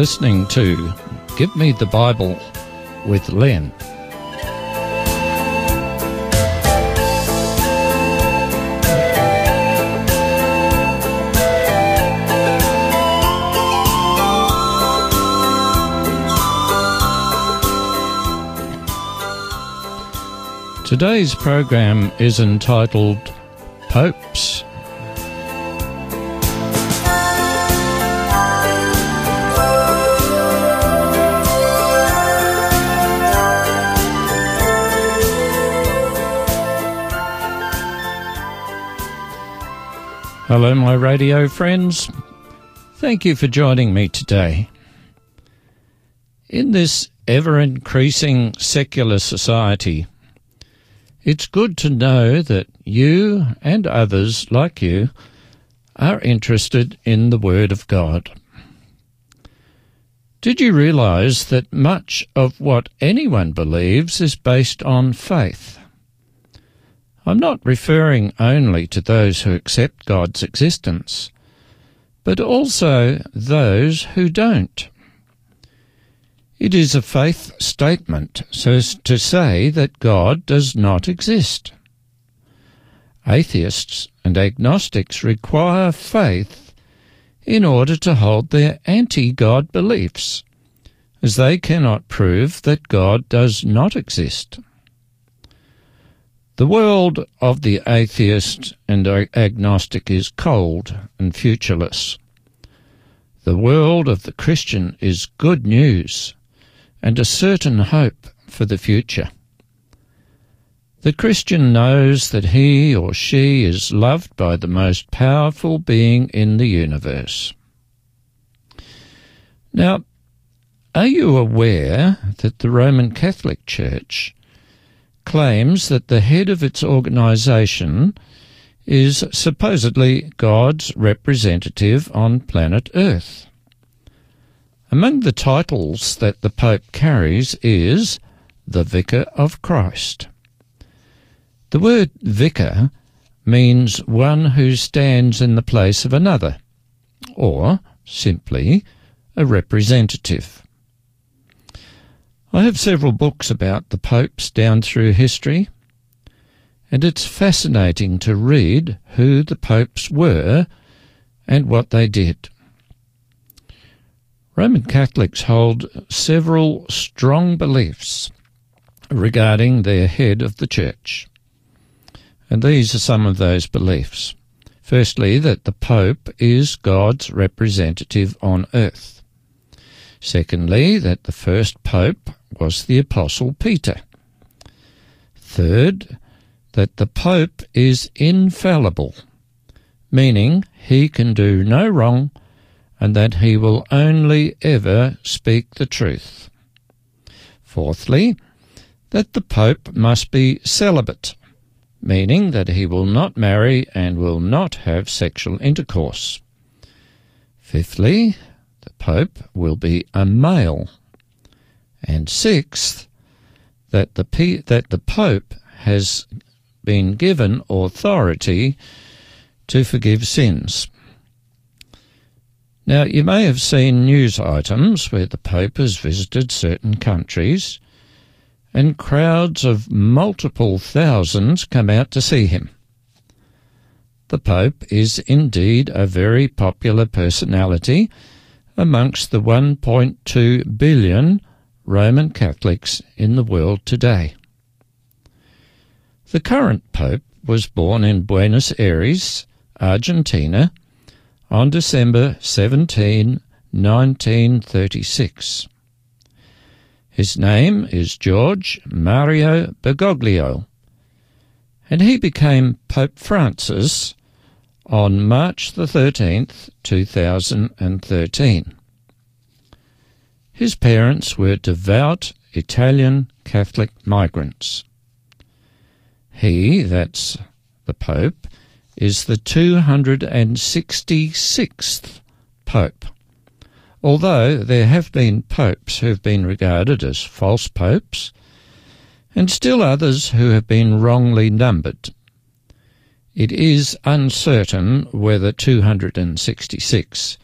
Listening to Give Me the Bible with Len. Today's program is entitled Hello, my radio friends. Thank you for joining me today. In this ever increasing secular society, it's good to know that you and others like you are interested in the Word of God. Did you realize that much of what anyone believes is based on faith? I'm not referring only to those who accept God's existence, but also those who don't. It is a faith statement so as to say that God does not exist. Atheists and agnostics require faith in order to hold their anti God beliefs, as they cannot prove that God does not exist. The world of the atheist and agnostic is cold and futureless. The world of the Christian is good news and a certain hope for the future. The Christian knows that he or she is loved by the most powerful being in the universe. Now, are you aware that the Roman Catholic Church claims that the head of its organization is supposedly God's representative on planet Earth. Among the titles that the Pope carries is the Vicar of Christ. The word vicar means one who stands in the place of another, or simply a representative. I have several books about the popes down through history, and it's fascinating to read who the popes were and what they did. Roman Catholics hold several strong beliefs regarding their head of the church. And these are some of those beliefs. Firstly, that the Pope is God's representative on earth. Secondly, that the first Pope was the Apostle Peter. Third, that the Pope is infallible, meaning he can do no wrong and that he will only ever speak the truth. Fourthly, that the Pope must be celibate, meaning that he will not marry and will not have sexual intercourse. Fifthly, the Pope will be a male. And sixth, that the, P- that the Pope has been given authority to forgive sins. Now, you may have seen news items where the Pope has visited certain countries and crowds of multiple thousands come out to see him. The Pope is indeed a very popular personality amongst the 1.2 billion Roman Catholics in the world today. The current Pope was born in Buenos Aires, Argentina, on December 17, 1936. His name is George Mario Bergoglio, and he became Pope Francis on March the 13th, 2013. His parents were devout Italian Catholic migrants. He, that's the Pope, is the 266th Pope. Although there have been popes who have been regarded as false popes, and still others who have been wrongly numbered. It is uncertain whether 266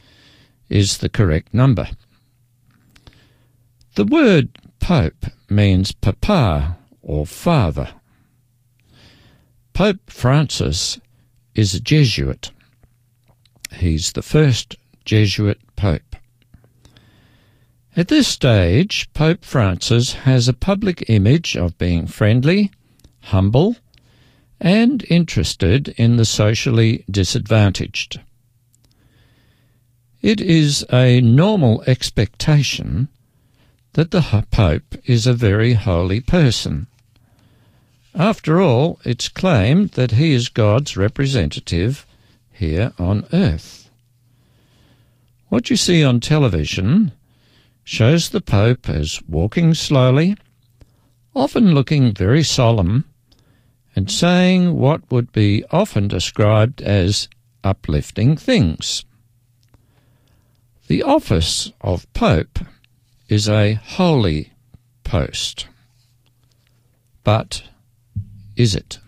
is the correct number. The word Pope means papa or father. Pope Francis is a Jesuit. He's the first Jesuit Pope. At this stage, Pope Francis has a public image of being friendly, humble, and interested in the socially disadvantaged. It is a normal expectation that the Pope is a very holy person. After all, it's claimed that he is God's representative here on earth. What you see on television shows the Pope as walking slowly, often looking very solemn, and saying what would be often described as uplifting things. The office of Pope is a holy post. But is it?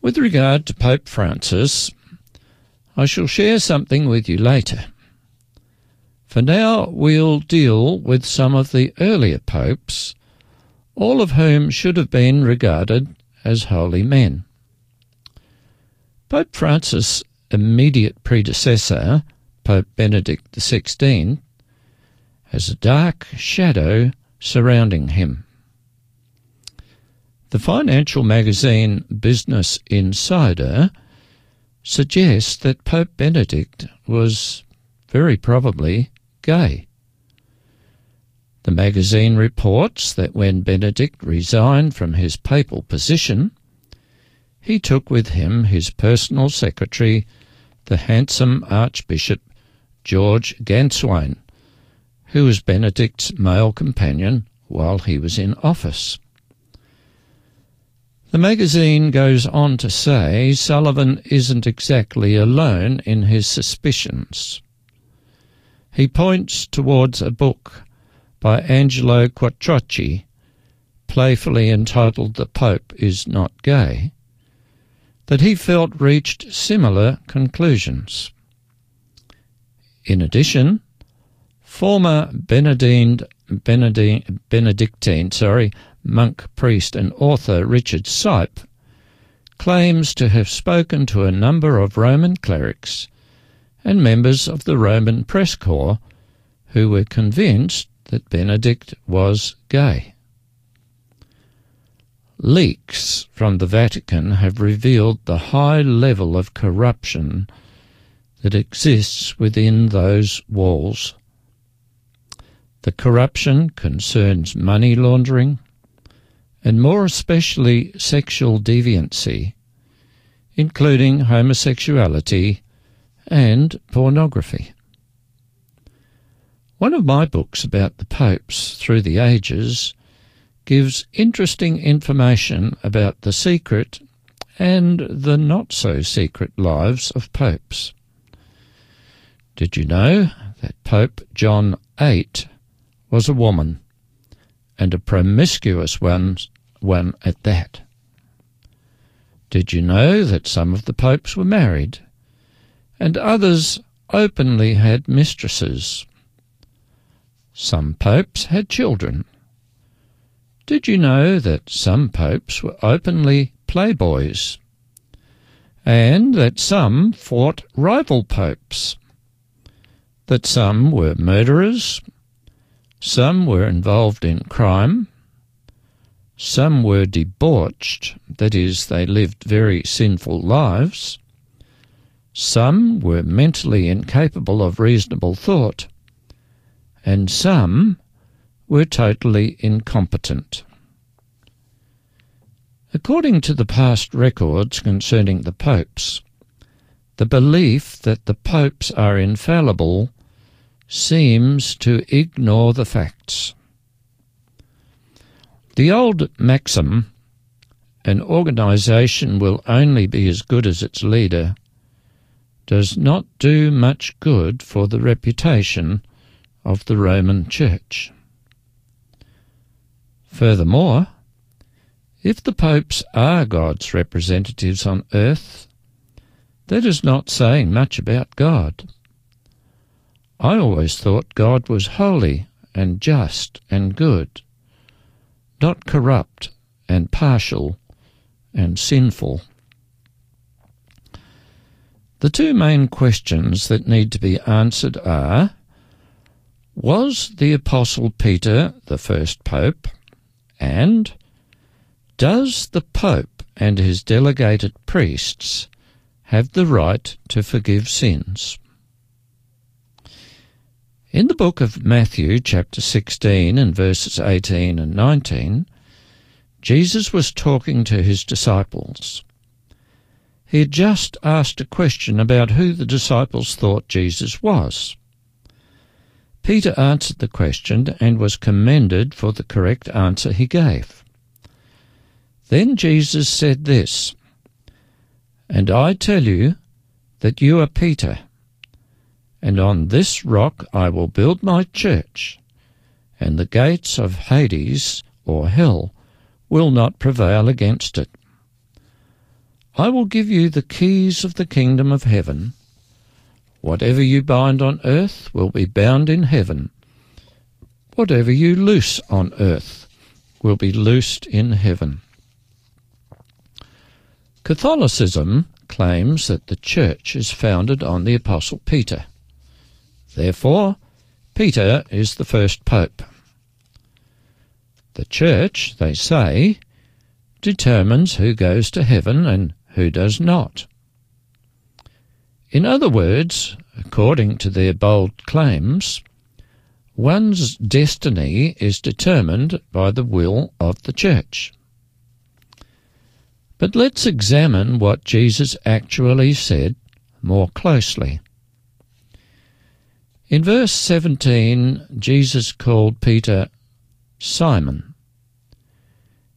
With regard to Pope Francis, I shall share something with you later. For now, we'll deal with some of the earlier popes all of whom should have been regarded as holy men. Pope Francis' immediate predecessor, Pope Benedict XVI, has a dark shadow surrounding him. The financial magazine Business Insider suggests that Pope Benedict was very probably gay. The magazine reports that when Benedict resigned from his papal position, he took with him his personal secretary, the handsome Archbishop George Gänswein, who was Benedict's male companion while he was in office. The magazine goes on to say Sullivan isn't exactly alone in his suspicions. He points towards a book by Angelo Quattrocchi, playfully entitled The Pope is Not Gay, that he felt reached similar conclusions. In addition, former Benedine, Benedine, Benedictine sorry, monk, priest, and author Richard Sipe claims to have spoken to a number of Roman clerics and members of the Roman press corps who were convinced that Benedict was gay. Leaks from the Vatican have revealed the high level of corruption that exists within those walls. The corruption concerns money laundering and more especially sexual deviancy, including homosexuality and pornography. One of my books about the popes through the ages gives interesting information about the secret and the not so secret lives of popes. Did you know that Pope John VIII was a woman, and a promiscuous one, one at that? Did you know that some of the popes were married, and others openly had mistresses? Some popes had children. Did you know that some popes were openly playboys? And that some fought rival popes? That some were murderers? Some were involved in crime? Some were debauched, that is, they lived very sinful lives. Some were mentally incapable of reasonable thought and some were totally incompetent. According to the past records concerning the popes, the belief that the popes are infallible seems to ignore the facts. The old maxim, an organization will only be as good as its leader, does not do much good for the reputation of the Roman Church. Furthermore, if the popes are God's representatives on earth, that is not saying much about God. I always thought God was holy and just and good, not corrupt and partial and sinful. The two main questions that need to be answered are Was the Apostle Peter the first Pope? And Does the Pope and his delegated priests have the right to forgive sins? In the book of Matthew, chapter 16, and verses 18 and 19, Jesus was talking to his disciples. He had just asked a question about who the disciples thought Jesus was. Peter answered the question and was commended for the correct answer he gave. Then Jesus said this, And I tell you that you are Peter, and on this rock I will build my church, and the gates of Hades, or hell, will not prevail against it. I will give you the keys of the kingdom of heaven. Whatever you bind on earth will be bound in heaven. Whatever you loose on earth will be loosed in heaven. Catholicism claims that the Church is founded on the Apostle Peter. Therefore, Peter is the first Pope. The Church, they say, determines who goes to heaven and who does not. In other words, according to their bold claims, one's destiny is determined by the will of the Church. But let's examine what Jesus actually said more closely. In verse 17, Jesus called Peter Simon.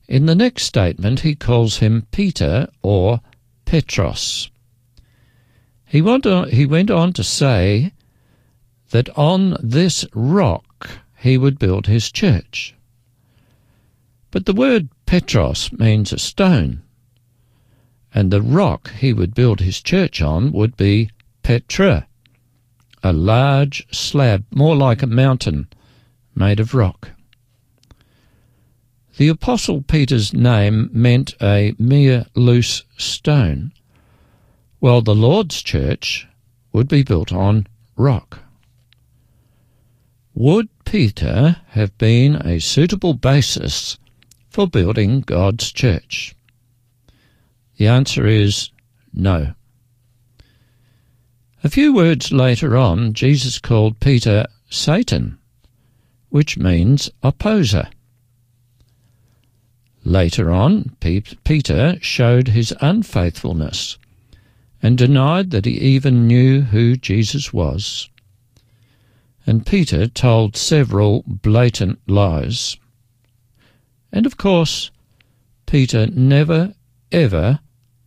In the next statement, he calls him Peter or Petros. He went on, he went on to say that on this rock he would build his church. But the word Petros means a stone, and the rock he would build his church on would be Petra, a large slab, more like a mountain, made of rock. The Apostle Peter's name meant a mere loose stone, while the Lord's church would be built on rock. Would Peter have been a suitable basis for building God's church? The answer is no. A few words later on, Jesus called Peter Satan, which means opposer. Later on, Peter showed his unfaithfulness and denied that he even knew who Jesus was. And Peter told several blatant lies. And of course, Peter never, ever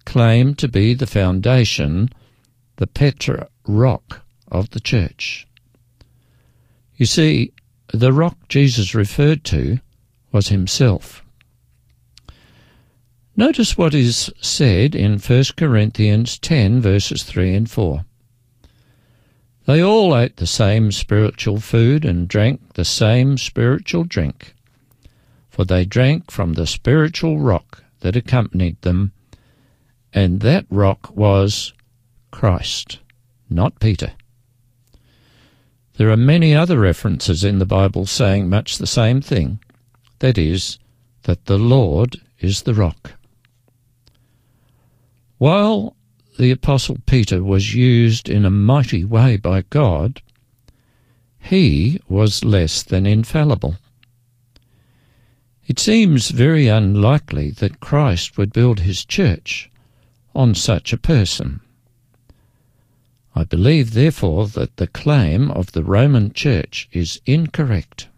claimed to be the foundation, the Petra rock of the church. You see, the rock Jesus referred to was himself. Notice what is said in 1 Corinthians 10, verses 3 and 4. They all ate the same spiritual food and drank the same spiritual drink, for they drank from the spiritual rock that accompanied them, and that rock was Christ, not Peter. There are many other references in the Bible saying much the same thing that is, that the Lord is the rock. While the Apostle Peter was used in a mighty way by God, he was less than infallible. It seems very unlikely that Christ would build his church on such a person. I believe, therefore, that the claim of the Roman Church is incorrect.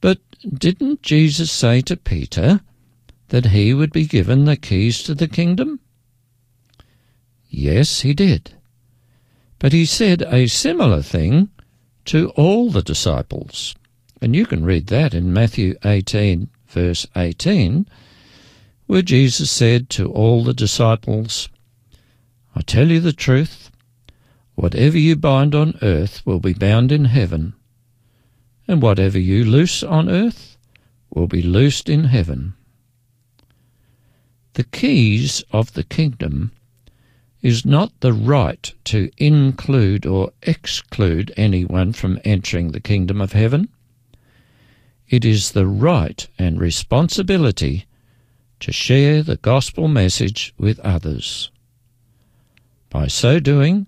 But didn't Jesus say to Peter that he would be given the keys to the kingdom? Yes, he did. But he said a similar thing to all the disciples. And you can read that in Matthew 18, verse 18, where Jesus said to all the disciples, I tell you the truth, Whatever you bind on earth will be bound in heaven, and whatever you loose on earth will be loosed in heaven. The keys of the kingdom is not the right to include or exclude anyone from entering the kingdom of heaven. It is the right and responsibility to share the gospel message with others. By so doing,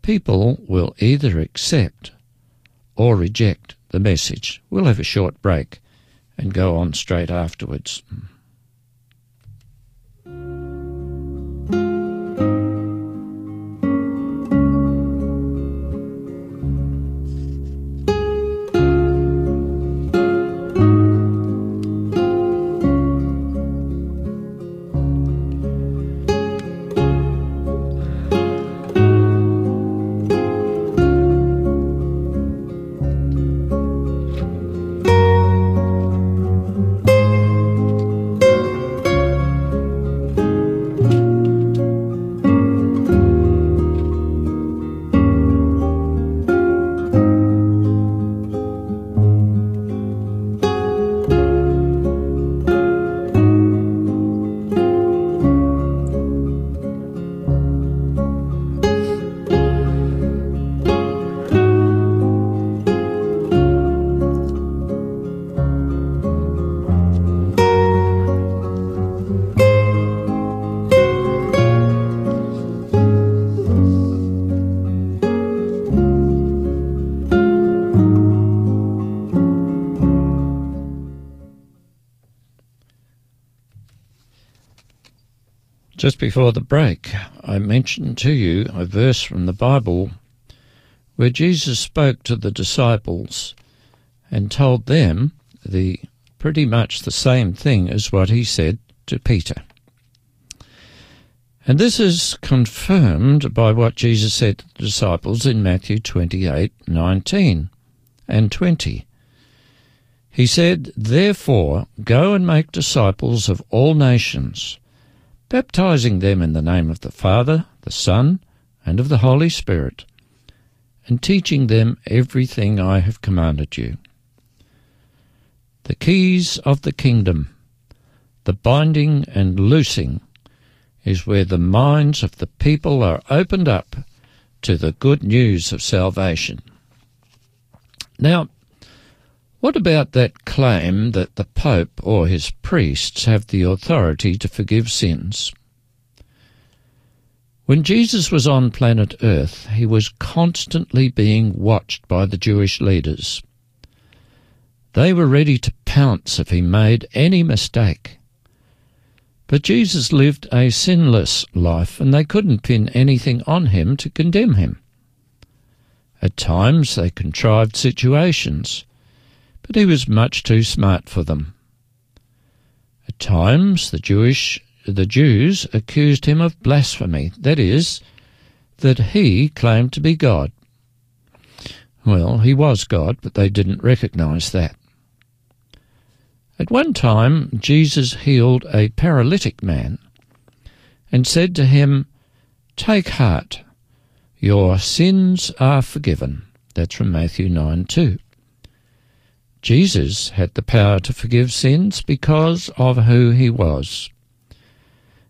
people will either accept or reject the message. We'll have a short break and go on straight afterwards. Just before the break, I mentioned to you a verse from the Bible where Jesus spoke to the disciples and told them the pretty much the same thing as what he said to Peter. And this is confirmed by what Jesus said to the disciples in Matthew 28 19 and 20. He said, Therefore, go and make disciples of all nations baptizing them in the name of the Father, the Son, and of the Holy Spirit, and teaching them everything I have commanded you. The keys of the kingdom, the binding and loosing, is where the minds of the people are opened up to the good news of salvation. Now, what about that claim that the Pope or his priests have the authority to forgive sins? When Jesus was on planet Earth, he was constantly being watched by the Jewish leaders. They were ready to pounce if he made any mistake. But Jesus lived a sinless life, and they couldn't pin anything on him to condemn him. At times they contrived situations but he was much too smart for them. At times the Jewish the Jews accused him of blasphemy, that is, that he claimed to be God. Well, he was God, but they didn't recognize that. At one time, Jesus healed a paralytic man and said to him, Take heart, your sins are forgiven. That's from Matthew 9 2. Jesus had the power to forgive sins because of who he was.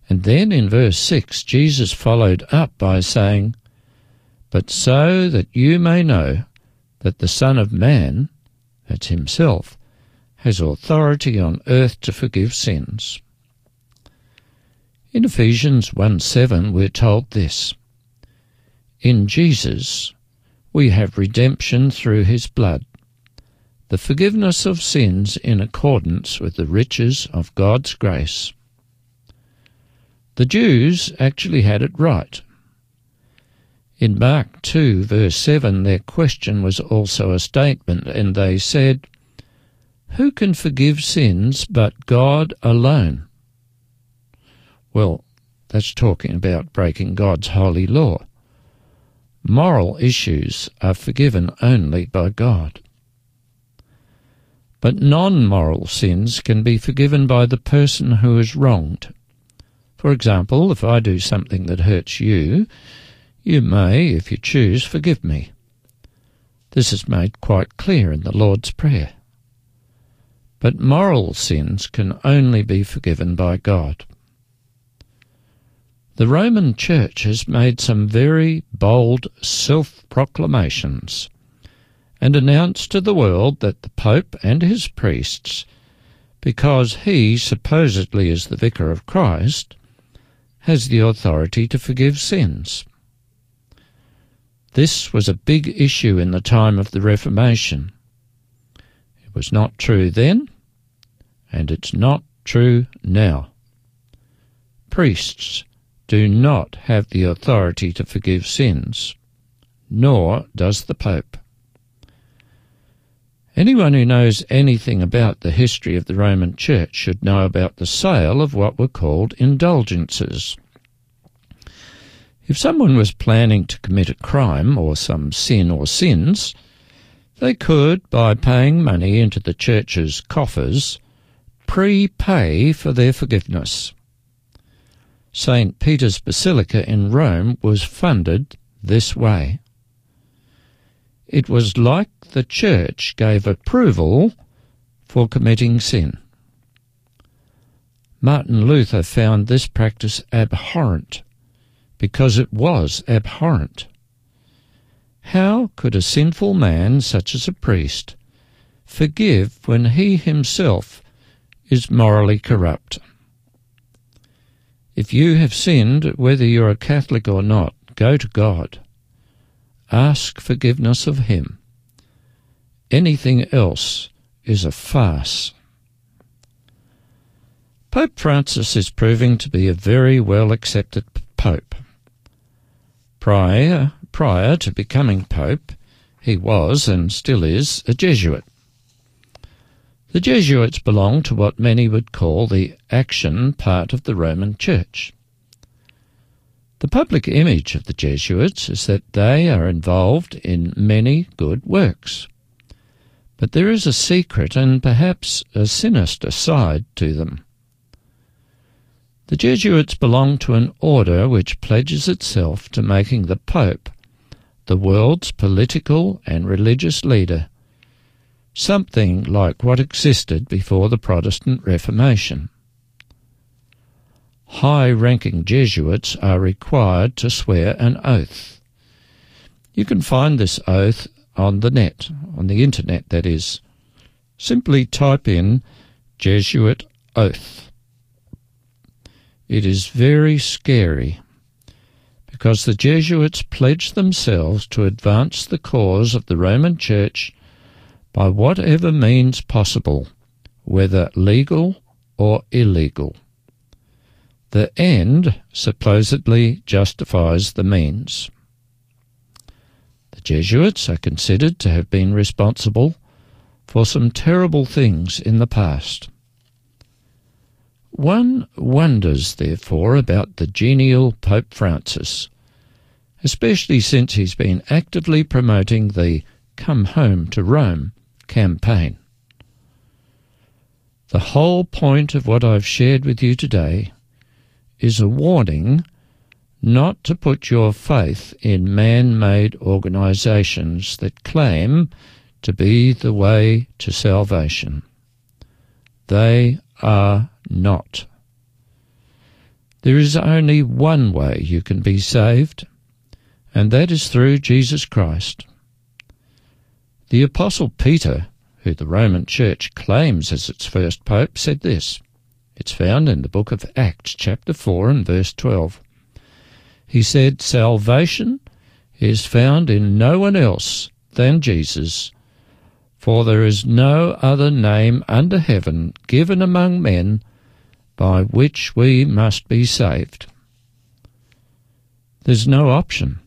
And then in verse 6, Jesus followed up by saying, But so that you may know that the Son of Man, that's himself, has authority on earth to forgive sins. In Ephesians 1 7, we're told this In Jesus we have redemption through his blood the forgiveness of sins in accordance with the riches of God's grace. The Jews actually had it right. In Mark 2, verse 7, their question was also a statement, and they said, Who can forgive sins but God alone? Well, that's talking about breaking God's holy law. Moral issues are forgiven only by God. But non moral sins can be forgiven by the person who is wronged. For example, if I do something that hurts you, You may, if you choose, forgive me. This is made quite clear in the Lord's Prayer. But moral sins can only be forgiven by God. The Roman Church has made some very bold self proclamations and announced to the world that the Pope and his priests, because he supposedly is the Vicar of Christ, has the authority to forgive sins. This was a big issue in the time of the Reformation. It was not true then, and it's not true now. Priests do not have the authority to forgive sins, nor does the Pope. Anyone who knows anything about the history of the Roman Church should know about the sale of what were called indulgences. If someone was planning to commit a crime or some sin or sins, they could, by paying money into the church's coffers, prepay for their forgiveness. St. Peter's Basilica in Rome was funded this way. It was like the Church gave approval for committing sin. Martin Luther found this practice abhorrent because it was abhorrent. How could a sinful man, such as a priest, forgive when he himself is morally corrupt? If you have sinned, whether you're a Catholic or not, go to God. Ask forgiveness of Him. Anything else is a farce. Pope Francis is proving to be a very well accepted pope. Prior, prior to becoming pope, he was and still is a Jesuit. The Jesuits belong to what many would call the action part of the Roman Church. The public image of the Jesuits is that they are involved in many good works. But there is a secret and perhaps a sinister side to them. The Jesuits belong to an order which pledges itself to making the Pope the world's political and religious leader something like what existed before the Protestant Reformation. High ranking Jesuits are required to swear an oath. You can find this oath on the net, on the internet that is. Simply type in Jesuit oath. It is very scary because the Jesuits pledge themselves to advance the cause of the Roman Church by whatever means possible, whether legal or illegal. The end supposedly justifies the means. The Jesuits are considered to have been responsible for some terrible things in the past. One wonders, therefore, about the genial Pope Francis, especially since he's been actively promoting the Come Home to Rome campaign. The whole point of what I've shared with you today is a warning not to put your faith in man made organizations that claim to be the way to salvation. They are not. There is only one way you can be saved, and that is through Jesus Christ. The Apostle Peter, who the Roman Church claims as its first pope, said this. It's found in the book of Acts, chapter 4 and verse 12. He said, Salvation is found in no one else than Jesus, for there is no other name under heaven given among men by which we must be saved. There's no option.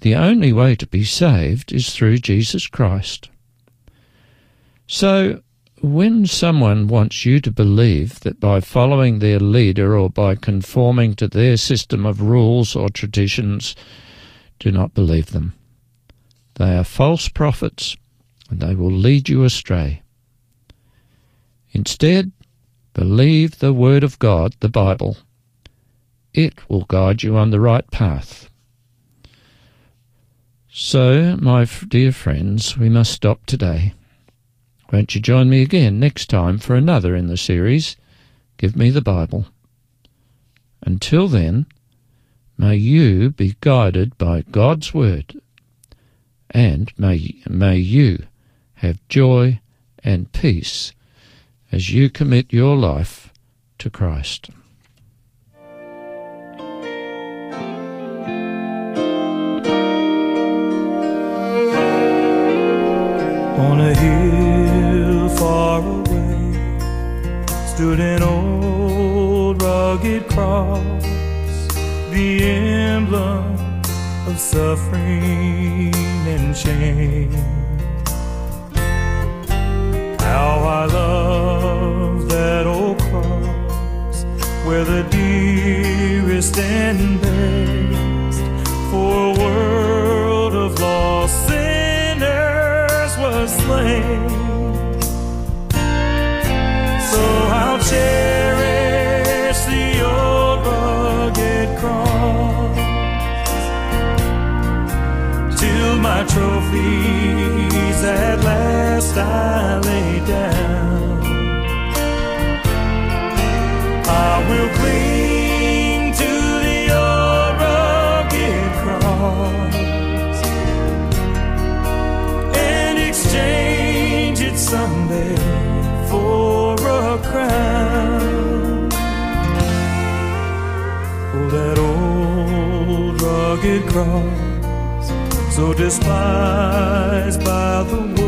The only way to be saved is through Jesus Christ. So, when someone wants you to believe that by following their leader or by conforming to their system of rules or traditions, do not believe them. They are false prophets and they will lead you astray. Instead, believe the Word of God, the Bible. It will guide you on the right path. So, my dear friends, we must stop today. Won't you join me again next time for another in the series, Give Me the Bible? Until then, may you be guided by God's Word, and may, may you have joy and peace as you commit your life to Christ. Stood an old rugged cross, the emblem of suffering and shame. How I love that old cross where the dearest and best for a world of lost sinners was slain. Last I lay down. I will cling to the old rugged cross and exchange it someday for a crown. Oh, that old rugged cross, so despised by the world,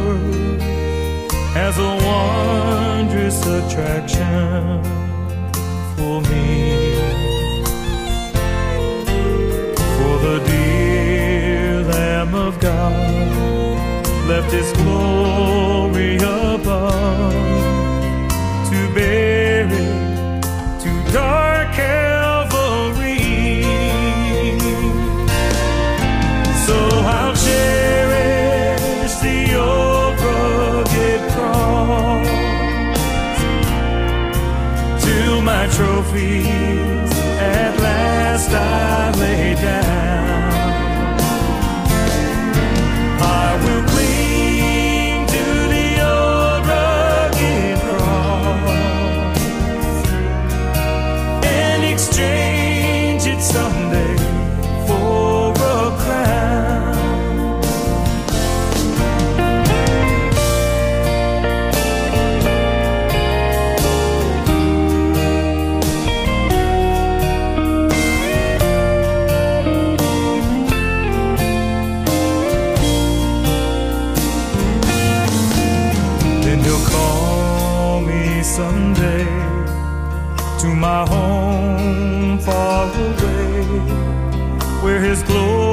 has a wondrous attraction for me. For the dear Lamb of God left His glory to my home far away, where his glory